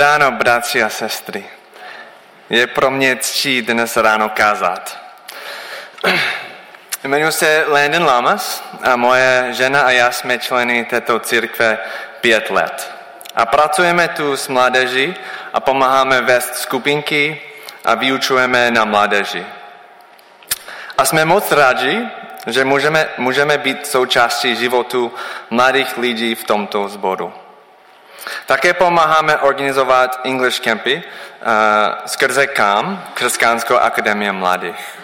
Ráno, bratři a sestry. Je pro mě ctí dnes ráno kázat. Jmenuji se Landon Lamas a moje žena a já jsme členy této církve pět let. A pracujeme tu s mládeží a pomáháme vést skupinky a vyučujeme na mládeži. A jsme moc rádi, že můžeme, můžeme být součástí životu mladých lidí v tomto sboru. Také pomáháme organizovat English campy uh, skrze KAM, Křesťanskou akademii mladých.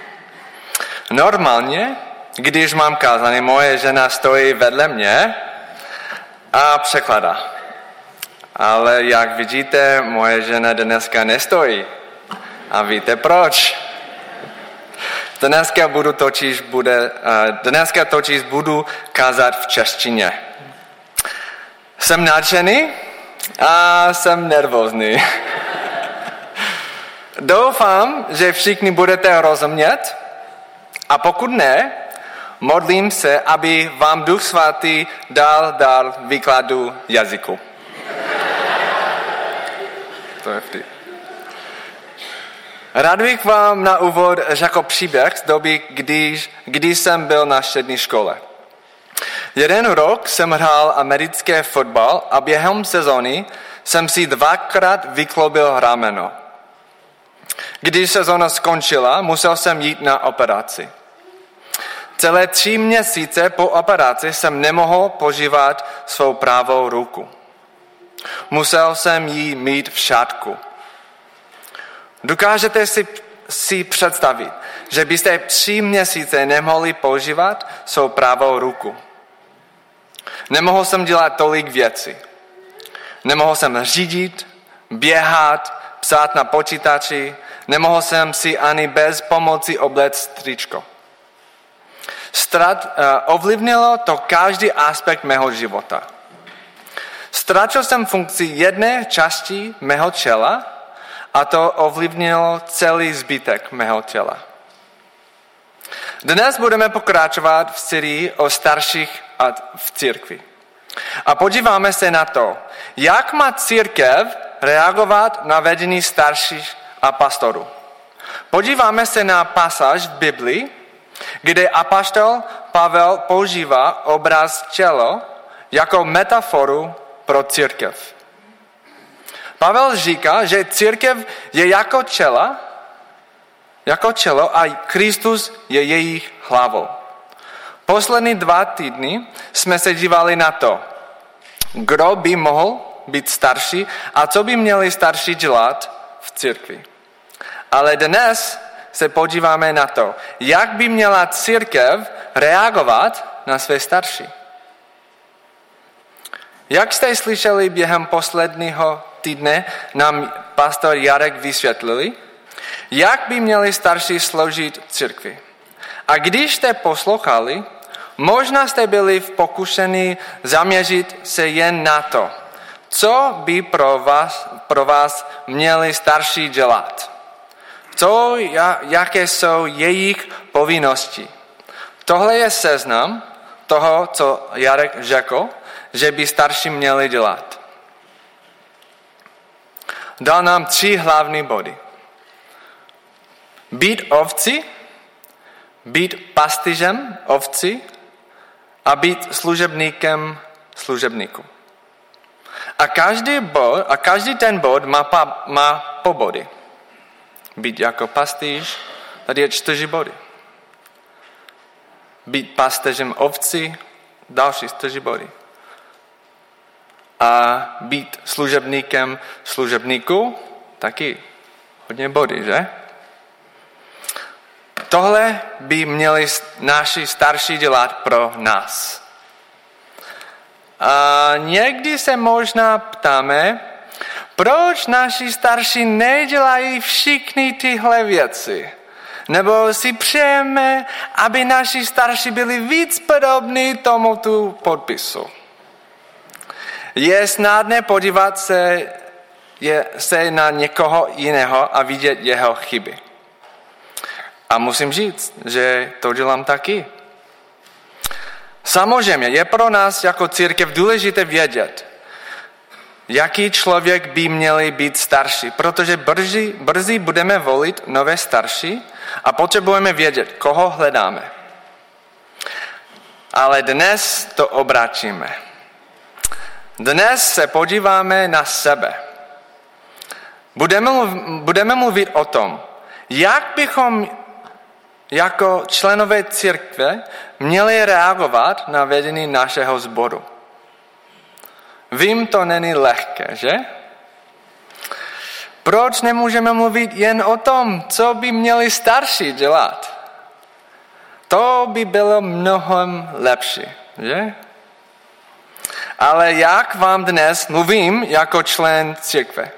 Normálně, když mám kázání, moje žena stojí vedle mě a překladá. Ale jak vidíte, moje žena dneska nestojí. A víte proč? Dneska budu totiž, bude, uh, dneska totiž budu kázat v češtině. Jsem nadšený a jsem nervózní. Doufám, že všichni budete rozumět a pokud ne, modlím se, aby vám Duch Svatý dal dal výkladu jazyku. To je vtip. Rád bych vám na úvod řekl příběh z doby, když, když jsem byl na střední škole. Jeden rok jsem hrál americké fotbal a během sezóny jsem si dvakrát vyklobil rameno. Když sezóna skončila, musel jsem jít na operaci. Celé tři měsíce po operaci jsem nemohl požívat svou pravou ruku. Musel jsem ji mít v šátku. Dokážete si, si představit, že byste tři měsíce nemohli používat svou pravou ruku. Nemohl jsem dělat tolik věcí. Nemohl jsem řídit, běhat, psát na počítači, nemohl jsem si ani bez pomoci obléct tričko. Strat, uh, ovlivnilo to každý aspekt mého života. Ztratil jsem funkci jedné části mého těla a to ovlivnilo celý zbytek mého těla. Dnes budeme pokračovat v sérii o starších a v církvi. A podíváme se na to, jak má církev reagovat na vedení starších a pastorů. Podíváme se na pasáž v Biblii, kde apoštol Pavel používá obraz tělo jako metaforu pro církev. Pavel říká, že církev je jako těla, jako tělo a Kristus je jejich hlavou. Poslední dva týdny jsme se dívali na to, kdo by mohl být starší a co by měli starší dělat v církvi. Ale dnes se podíváme na to, jak by měla církev reagovat na své starší. Jak jste slyšeli během posledního týdne, nám pastor Jarek vysvětlili, jak by měli starší sloužit církvi. A když jste poslouchali, možná jste byli v pokušení zaměřit se jen na to, co by pro vás, pro vás měli starší dělat. Co, jaké jsou jejich povinnosti. Tohle je seznam toho, co Jarek řekl, že by starší měli dělat. Dal nám tři hlavní body. Být ovci, být pastižem ovci a být služebníkem služebníku. A každý, bod, a každý ten bod má, pa, má po body. Být jako pastýř, tady je čtyři body. Být pastežem ovci, další čtyři body. A být služebníkem služebníku, taky hodně body, že? Tohle by měli naši starší dělat pro nás. A někdy se možná ptáme, proč naši starší nedělají všechny tyhle věci? Nebo si přejeme, aby naši starší byli víc podobní tomuto podpisu. Je snadné podívat se, je, se na někoho jiného a vidět jeho chyby. A musím říct, že to dělám taky. Samozřejmě je pro nás jako církev důležité vědět, jaký člověk by měli být starší, protože brzy, brzy budeme volit nové starší a potřebujeme vědět, koho hledáme. Ale dnes to obračíme. Dnes se podíváme na sebe. Budeme, budeme mluvit o tom, jak bychom jako členové církve měli reagovat na vedení našeho sboru. Vím, to není lehké, že? Proč nemůžeme mluvit jen o tom, co by měli starší dělat? To by bylo mnohem lepší, že? Ale jak vám dnes mluvím jako člen církve?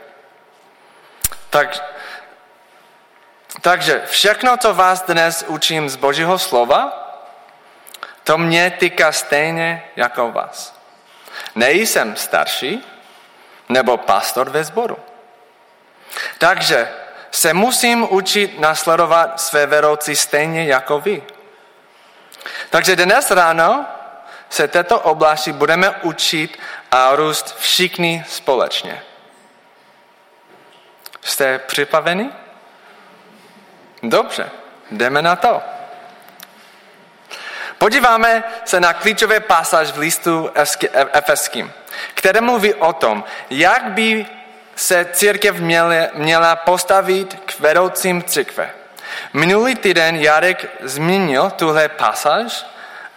Tak, takže všechno, co vás dnes učím z Božího slova, to mě týká stejně jako vás. Nejsem starší nebo pastor ve sboru. Takže se musím učit nasledovat své vedoucí stejně jako vy. Takže dnes ráno se této oblasti budeme učit a růst všichni společně. Jste připraveni? Dobře, jdeme na to. Podíváme se na klíčové pasáž v listu Efeským, které mluví o tom, jak by se církev měla postavit k vedoucím církve. Minulý týden Jarek zmínil tuhle pasáž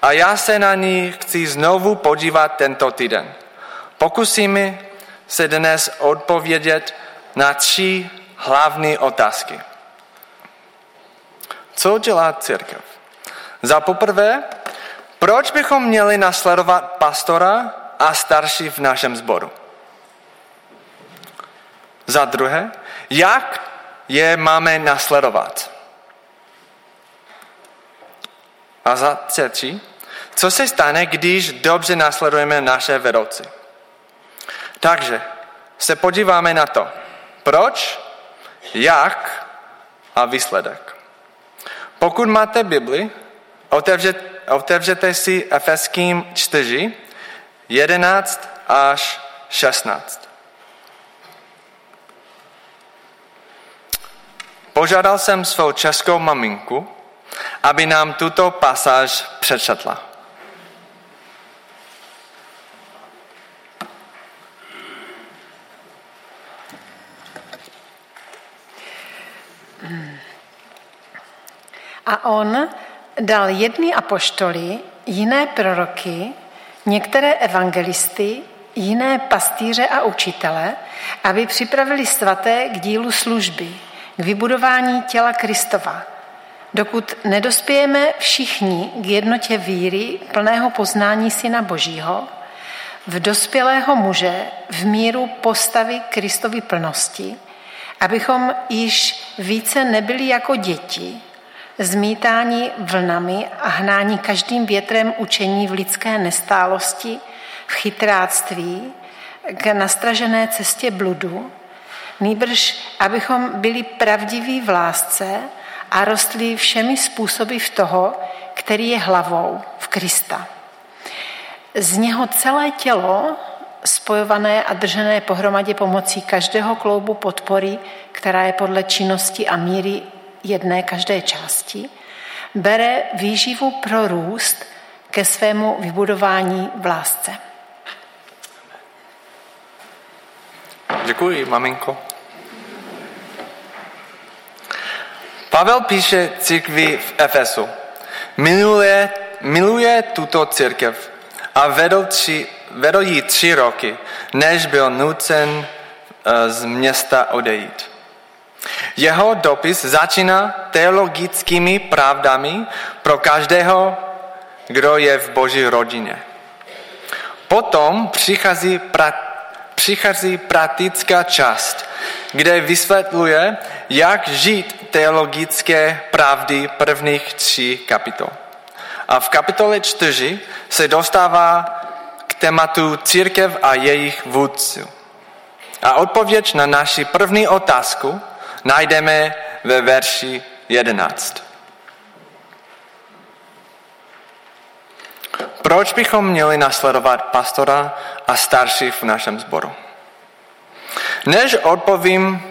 a já se na ní chci znovu podívat tento týden. Pokusíme se dnes odpovědět na tři hlavní otázky. Co dělá církev? Za poprvé, proč bychom měli nasledovat pastora a starší v našem sboru? Za druhé, jak je máme nasledovat? A za třetí, co se stane, když dobře nasledujeme naše vedoucí? Takže se podíváme na to, proč, jak a výsledek. Pokud máte Bibli, otevřete, otevřete si Efeským 4, 11 až 16. Požádal jsem svou českou maminku, aby nám tuto pasáž přečetla. A on dal jedny apoštoly, jiné proroky, některé evangelisty, jiné pastýře a učitele, aby připravili svaté k dílu služby, k vybudování těla Kristova, dokud nedospějeme všichni k jednotě víry plného poznání Syna Božího, v dospělého muže v míru postavy Kristovy plnosti, abychom již více nebyli jako děti, zmítání vlnami a hnání každým větrem učení v lidské nestálosti, v chytráctví, k nastražené cestě bludu, nýbrž abychom byli pravdiví v lásce a rostli všemi způsoby v toho, který je hlavou, v Krista. Z něho celé tělo, spojované a držené pohromadě pomocí každého kloubu podpory, která je podle činnosti a míry jedné každé části, bere výživu pro růst ke svému vybudování v lásce. Děkuji, maminko. Pavel píše církvi v Efesu. Miluje, miluje tuto církev a vedl, tři, vedl jí tři roky, než byl nucen eh, z města odejít. Jeho dopis začíná teologickými pravdami pro každého, kdo je v boží rodině. Potom přichází, pra, přichází praktická část, kde vysvětluje, jak žít teologické pravdy prvních tří kapitol. A v kapitole 4 se dostává k tématu církev a jejich vůdců. A odpověď na naši první otázku najdeme ve verši 11. Proč bychom měli nasledovat pastora a starší v našem sboru? Než odpovím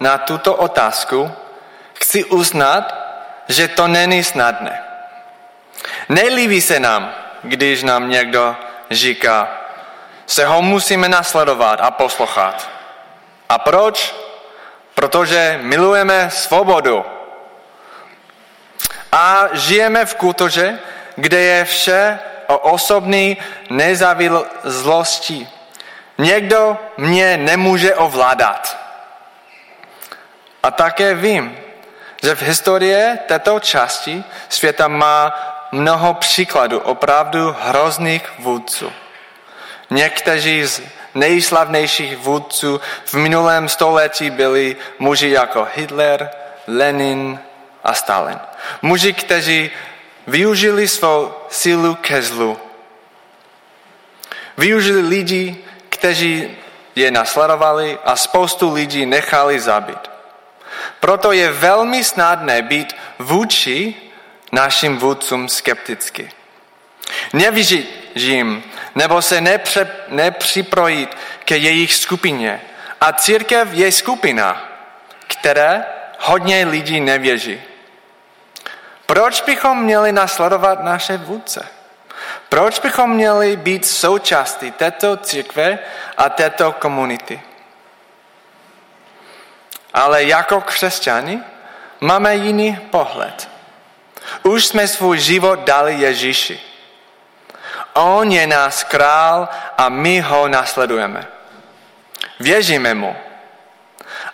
na tuto otázku, chci uznat, že to není snadné. Nelíbí se nám, když nám někdo říká, se ho musíme nasledovat a poslouchat. A proč? Protože milujeme svobodu. A žijeme v kultuře, kde je vše o osobní nezávislosti. Někdo mě nemůže ovládat. A také vím, že v historii této části světa má mnoho příkladů opravdu hrozných vůdců. Někteří z nejslavnějších vůdců v minulém století byli muži jako Hitler, Lenin a Stalin. Muži, kteří využili svou sílu ke zlu. Využili lidi, kteří je nasledovali a spoustu lidí nechali zabít. Proto je velmi snadné být vůči našim vůdcům skepticky. Nevyžím nebo se nepře, nepřiprojit ke jejich skupině. A církev je skupina, které hodně lidí nevěří. Proč bychom měli nasledovat naše vůdce? Proč bychom měli být součástí této církve a této komunity? Ale jako křesťani máme jiný pohled. Už jsme svůj život dali Ježíši. On je náš král a my ho nasledujeme. Věříme mu.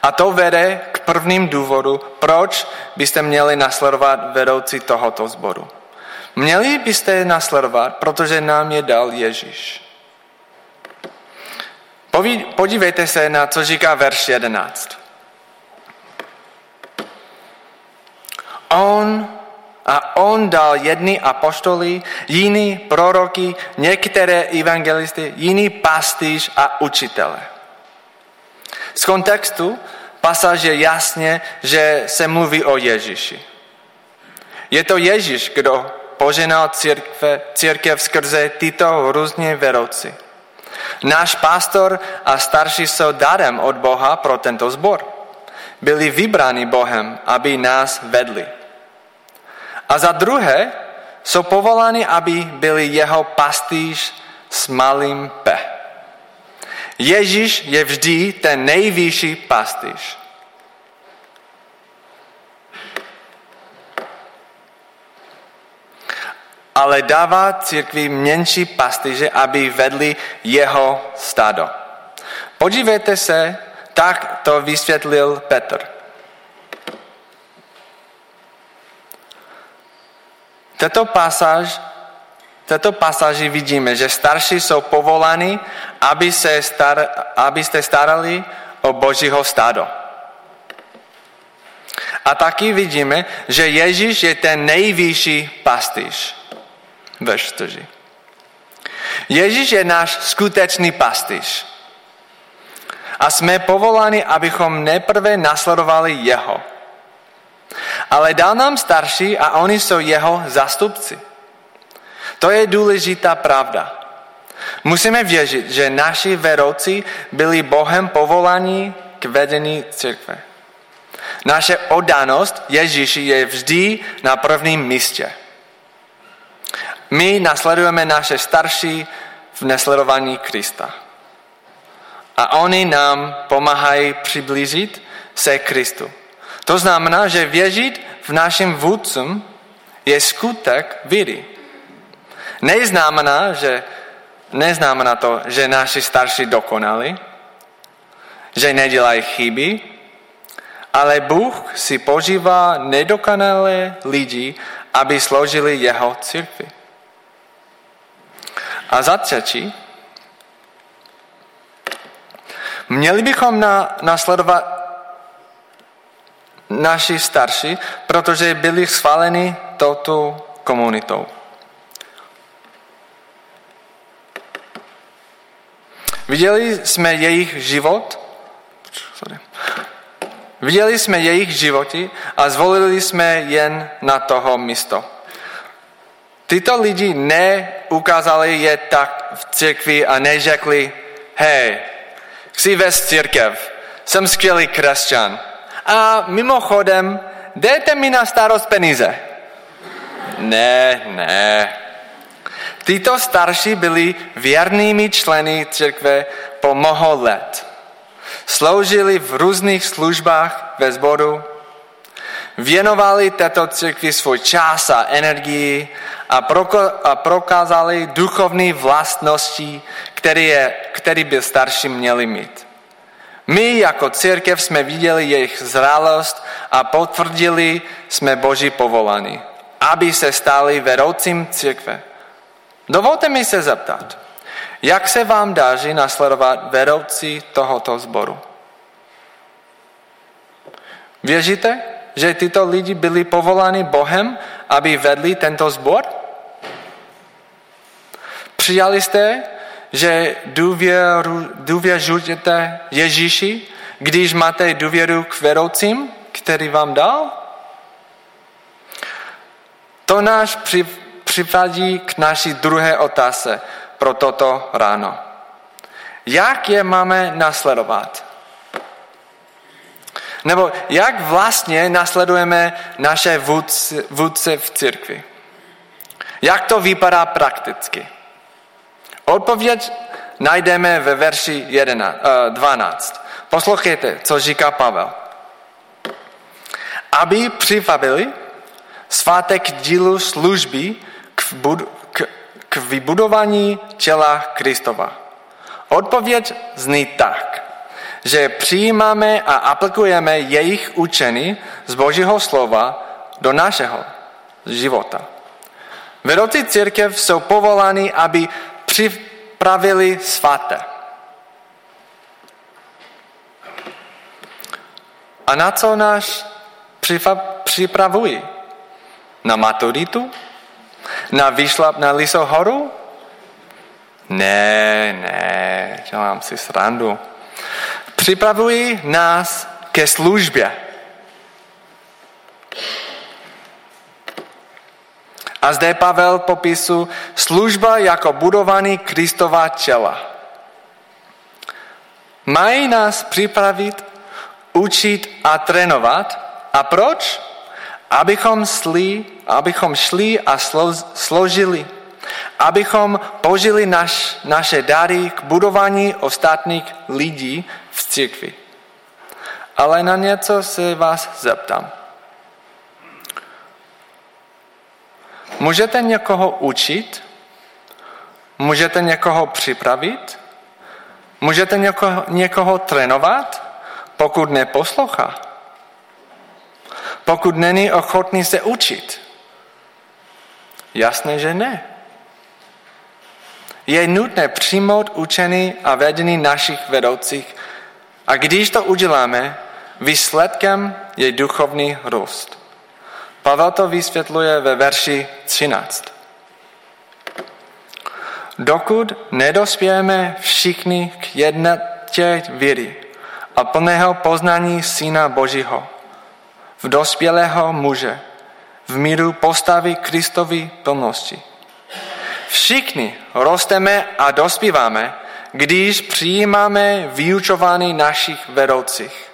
A to vede k prvním důvodu, proč byste měli nasledovat vedoucí tohoto sboru. Měli byste je nasledovat, protože nám je dal Ježíš. Podívejte se na, co říká verš 11. On a on dal jedny apoštoly, jiný proroky, některé evangelisty, jiný pastýř a učitele. Z kontextu pasáž je jasně, že se mluví o Ježíši. Je to Ježíš, kdo poženal církve, církev skrze tyto různě vedoucí. Náš pastor a starší jsou darem od Boha pro tento zbor. Byli vybráni Bohem, aby nás vedli. A za druhé jsou povoláni, aby byli jeho pastýř s malým P. Ježíš je vždy ten nejvyšší pastýř. ale dává církvi menší pastýře, aby vedli jeho stádo. Podívejte se, tak to vysvětlil Petr. Tato pasáž, tato pasáži vidíme, že starší jsou povoláni, aby se star, abyste starali o Božího stádo. A taky vidíme, že Ježíš je ten nejvyšší pastýř. Verš 4. Ježíš je náš skutečný pastýř. A jsme povoláni, abychom neprve nasledovali jeho ale dal nám starší a oni jsou jeho zastupci. To je důležitá pravda. Musíme věřit, že naši vedoucí byli Bohem povolaní k vedení církve. Naše oddanost Ježíši je vždy na prvním místě. My nasledujeme naše starší v nesledování Krista. A oni nám pomáhají přiblížit se Kristu. To znamená, že věřit v našem vůdcům je skutek víry. Neznamená, že, neznamená to, že naši starší dokonali, že nedělají chyby, ale Bůh si požívá nedokonalé lidi, aby složili jeho církvi. A za třetí, měli bychom na, nasledovat naši starší, protože byli schváleni touto komunitou. Viděli jsme jejich život, sorry. viděli jsme jejich životy a zvolili jsme jen na toho místo. Tyto lidi neukázali je tak v církvi a neřekli, hej, chci vést církev, jsem skvělý křesťan. A mimochodem, dejte mi na starost peníze. Ne, ne. Tyto starší byli věrnými členy církve po mnoho let. Sloužili v různých službách ve sboru, věnovali této církvi svůj čas a energii a, proko- a prokázali duchovní vlastnosti, který, je, který by starší měli mít. My jako církev jsme viděli jejich zralost a potvrdili jsme Boží povolání, aby se stali vedoucím církve. Dovolte mi se zeptat, jak se vám daří nasledovat vedoucí tohoto sboru? Věříte, že tyto lidi byli povoláni Bohem, aby vedli tento sbor? Přijali jste, že důvěru, důvěřujete Ježíši, když máte důvěru k vedoucím, který vám dal? To náš přivádí k naší druhé otázce pro toto ráno. Jak je máme nasledovat? Nebo jak vlastně nasledujeme naše vůdce, vůdce v církvi? Jak to vypadá prakticky? Odpověď najdeme ve verši 11, 12. Eh, Poslouchejte, co říká Pavel. Aby přivabili svátek dílu služby k, bud, k, k vybudování těla Kristova. Odpověď zní tak, že přijímáme a aplikujeme jejich učení z Božího slova do našeho života. Vedoucí církev jsou povoláni, aby připravili svaté. A na co nás připravují? Na maturitu? Na výšlap na Lisohoru? Ne, ne, dělám si srandu. Připravují nás ke službě. A zde Pavel popisu služba jako budování Kristova těla. Mají nás připravit, učit a trénovat. A proč? Abychom, šli, abychom šli a složili. Abychom požili naš, naše dary k budování ostatních lidí v církvi. Ale na něco se vás zeptám. Můžete někoho učit? Můžete někoho připravit? Můžete někoho, někoho trénovat, pokud neposlouchá? Pokud není ochotný se učit? Jasné, že ne. Je nutné přijmout učení a vedení našich vedoucích a když to uděláme, výsledkem je duchovní růst. Pavel to vysvětluje ve verši 13. Dokud nedospějeme všichni k jednotě víry a plného poznání Syna Božího, v dospělého muže, v míru postavy Kristovi plnosti. Všichni rosteme a dospíváme, když přijímáme vyučování našich vedoucích.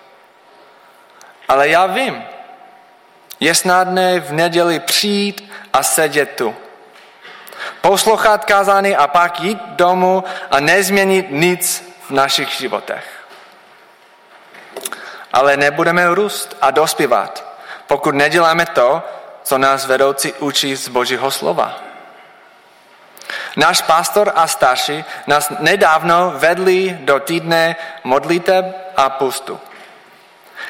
Ale já vím, je snadné v neděli přijít a sedět tu. Poslouchat kázání a pak jít domů a nezměnit nic v našich životech. Ale nebudeme růst a dospívat, pokud neděláme to, co nás vedoucí učí z Božího slova. Náš pastor a starší nás nedávno vedli do týdne modliteb a pustu.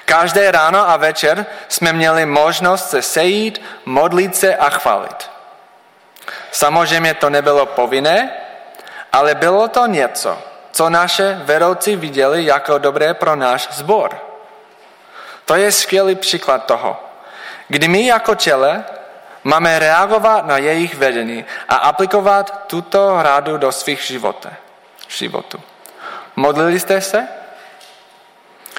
Každé ráno a večer jsme měli možnost se sejít, modlit se a chválit. Samozřejmě to nebylo povinné, ale bylo to něco, co naše vedoucí viděli jako dobré pro náš sbor. To je skvělý příklad toho, kdy my jako těle máme reagovat na jejich vedení a aplikovat tuto rádu do svých životů. Modlili jste se?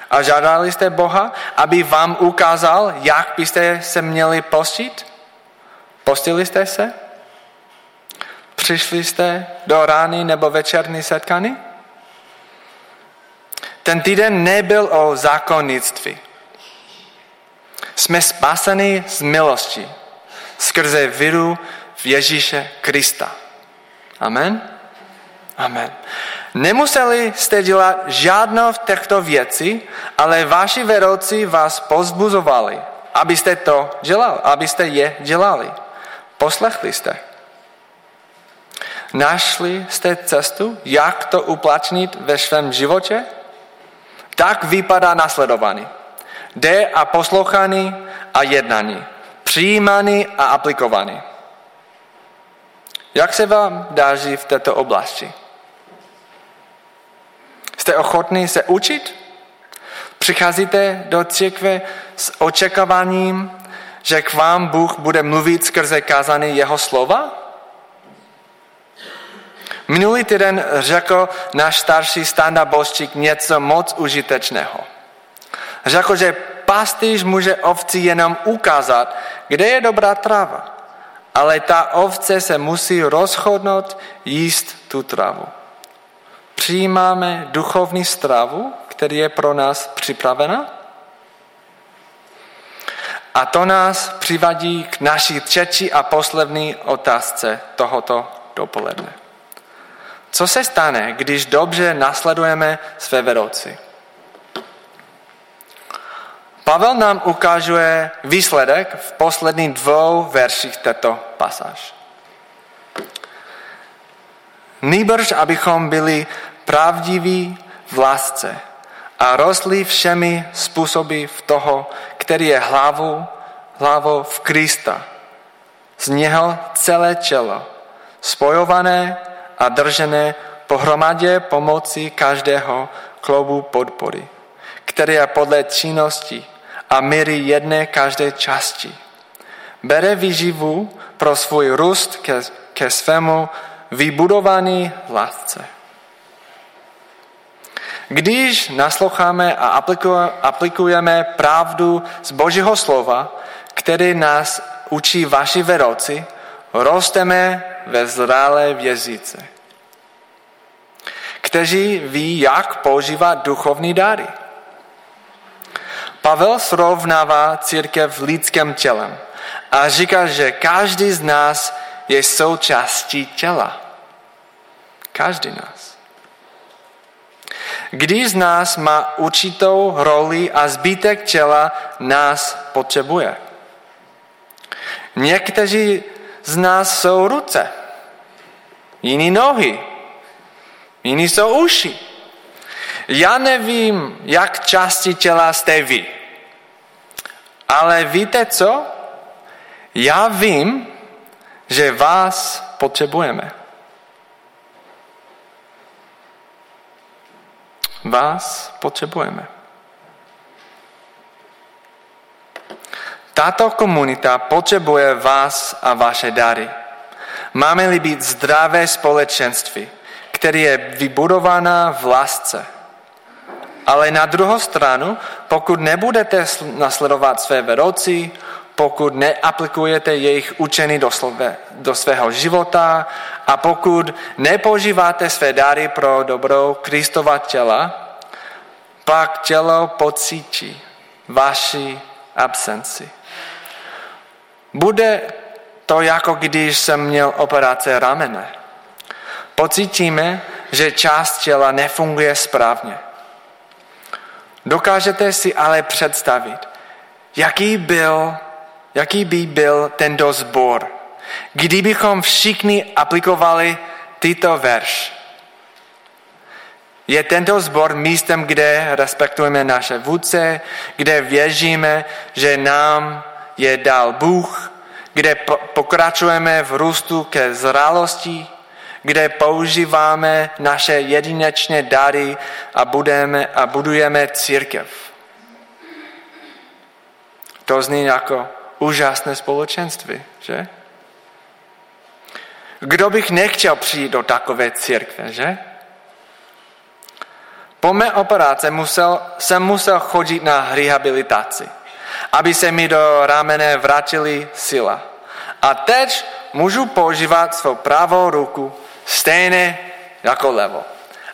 A žádali jste Boha, aby vám ukázal, jak byste se měli postit? Postili jste se? Přišli jste do rány nebo večerní setkání? Ten týden nebyl o zákonnictví. Jsme spaseni z milosti skrze víru v Ježíše Krista. Amen? Amen. Nemuseli jste dělat žádnou v těchto věcí, ale vaši vedoucí vás pozbuzovali, abyste to dělali, abyste je dělali. Poslechli jste. Našli jste cestu, jak to uplatnit ve svém životě? Tak vypadá nasledování. Jde a poslouchání a jednání. Přijímání a aplikovaný. Jak se vám dáží v této oblasti? Jste ochotní se učit? Přicházíte do církve s očekáváním, že k vám Bůh bude mluvit skrze kázání jeho slova? Minulý týden řekl náš starší standa božčík něco moc užitečného. Řekl, že pastýř může ovci jenom ukázat, kde je dobrá tráva. Ale ta ovce se musí rozhodnout jíst tu trávu. Přijímáme duchovní stravu, který je pro nás připravena? A to nás přivadí k naší třetí a poslední otázce tohoto dopoledne. Co se stane, když dobře nasledujeme své vedoucí? Pavel nám ukazuje výsledek v posledních dvou verších této pasáž. Nýbrž, abychom byli pravdiví v lásce a rostli všemi způsoby v toho, který je hlavou, hlavou v Krista. Z něho celé tělo, spojované a držené pohromadě pomocí každého kloubu podpory, který je podle činnosti a míry jedné každé části. Bere výživu pro svůj růst ke, ke svému vybudovaný lásce. Když nasloucháme a aplikujeme pravdu z Božího slova, který nás učí vaši vedoucí, rosteme ve zralé vězíce, kteří ví, jak používat duchovní dary. Pavel srovnává církev lidským tělem a říká, že každý z nás je součástí těla. Každý nás. Když z nás má určitou roli a zbytek těla nás potřebuje. Někteří z nás jsou ruce, jiní nohy, jiní jsou uši. Já nevím, jak části těla jste vy. Ale víte co? Já vím, že vás potřebujeme. Vás potřebujeme. Tato komunita potřebuje vás a vaše dary. Máme-li být zdravé společenství, které je vybudovaná v lásce – ale na druhou stranu, pokud nebudete nasledovat své vedoucí, pokud neaplikujete jejich učení do, slove, do svého života a pokud nepoužíváte své dary pro dobrou Kristova těla, pak tělo pocítí vaši absenci. Bude to jako když jsem měl operace ramene. Pocítíme, že část těla nefunguje správně. Dokážete si ale představit, jaký, byl, jaký by byl tento zbor, kdybychom všichni aplikovali tyto verš. Je tento zbor místem, kde respektujeme naše vůdce, kde věříme, že nám je dal Bůh, kde pokračujeme v růstu ke zralosti, kde používáme naše jedinečné dary a, budeme, a budujeme církev. To zní jako úžasné společenství, že? Kdo bych nechtěl přijít do takové církve, že? Po mé operace musel, jsem musel chodit na rehabilitaci, aby se mi do ramene vrátili sila. A teď můžu používat svou pravou ruku stejné jako levo.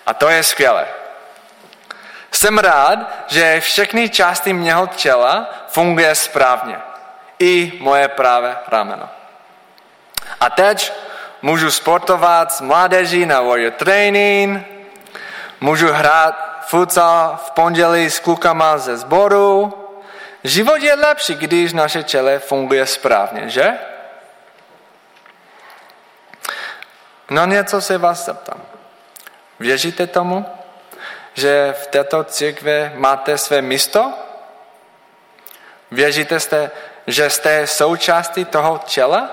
A to je skvělé. Jsem rád, že všechny části mého těla funguje správně. I moje pravé rameno. A teď můžu sportovat s mládeží na warrior training, můžu hrát futsal v pondělí s klukama ze sboru. Život je lepší, když naše těle funguje správně, že? No něco se vás zeptám. Věříte tomu, že v této církvi máte své místo? Věříte, jste, že jste součástí toho těla?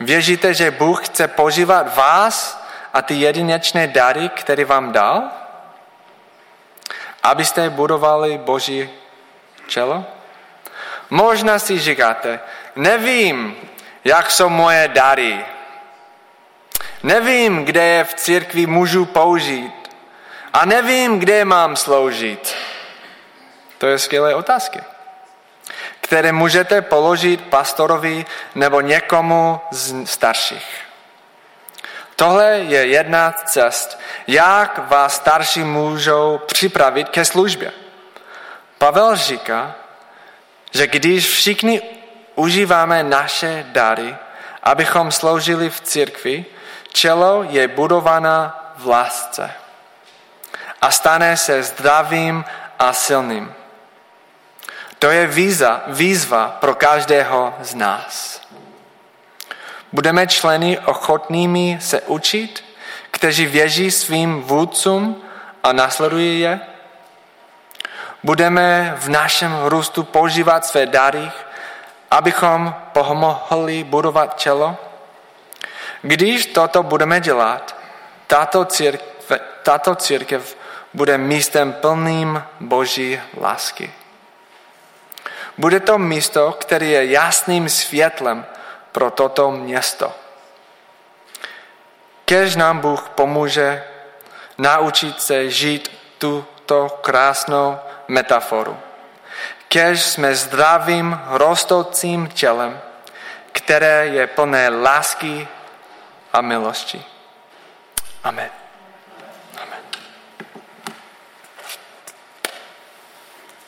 Věříte, že Bůh chce požívat vás a ty jedinečné dary, které vám dal? Abyste budovali Boží čelo? Možná si říkáte, nevím, jak jsou moje dary, Nevím, kde je v církvi můžu použít. A nevím, kde mám sloužit. To je skvělé otázky, které můžete položit pastorovi nebo někomu z starších. Tohle je jedna cest, jak vás starší můžou připravit ke službě. Pavel říká, že když všichni užíváme naše dary, abychom sloužili v církvi, Čelo je budována v lásce a stane se zdravým a silným. To je víza, výzva pro každého z nás. Budeme členy ochotnými se učit, kteří věří svým vůdcům a nasledují je? Budeme v našem růstu používat své dary, abychom pomohli budovat čelo? Když toto budeme dělat, tato církev, tato církev bude místem plným Boží lásky. Bude to místo, které je jasným světlem pro toto město. Kež nám Bůh pomůže naučit se žít tuto krásnou metaforu. Kež jsme zdravým, rostoucím tělem, které je plné lásky a milosti. Amen.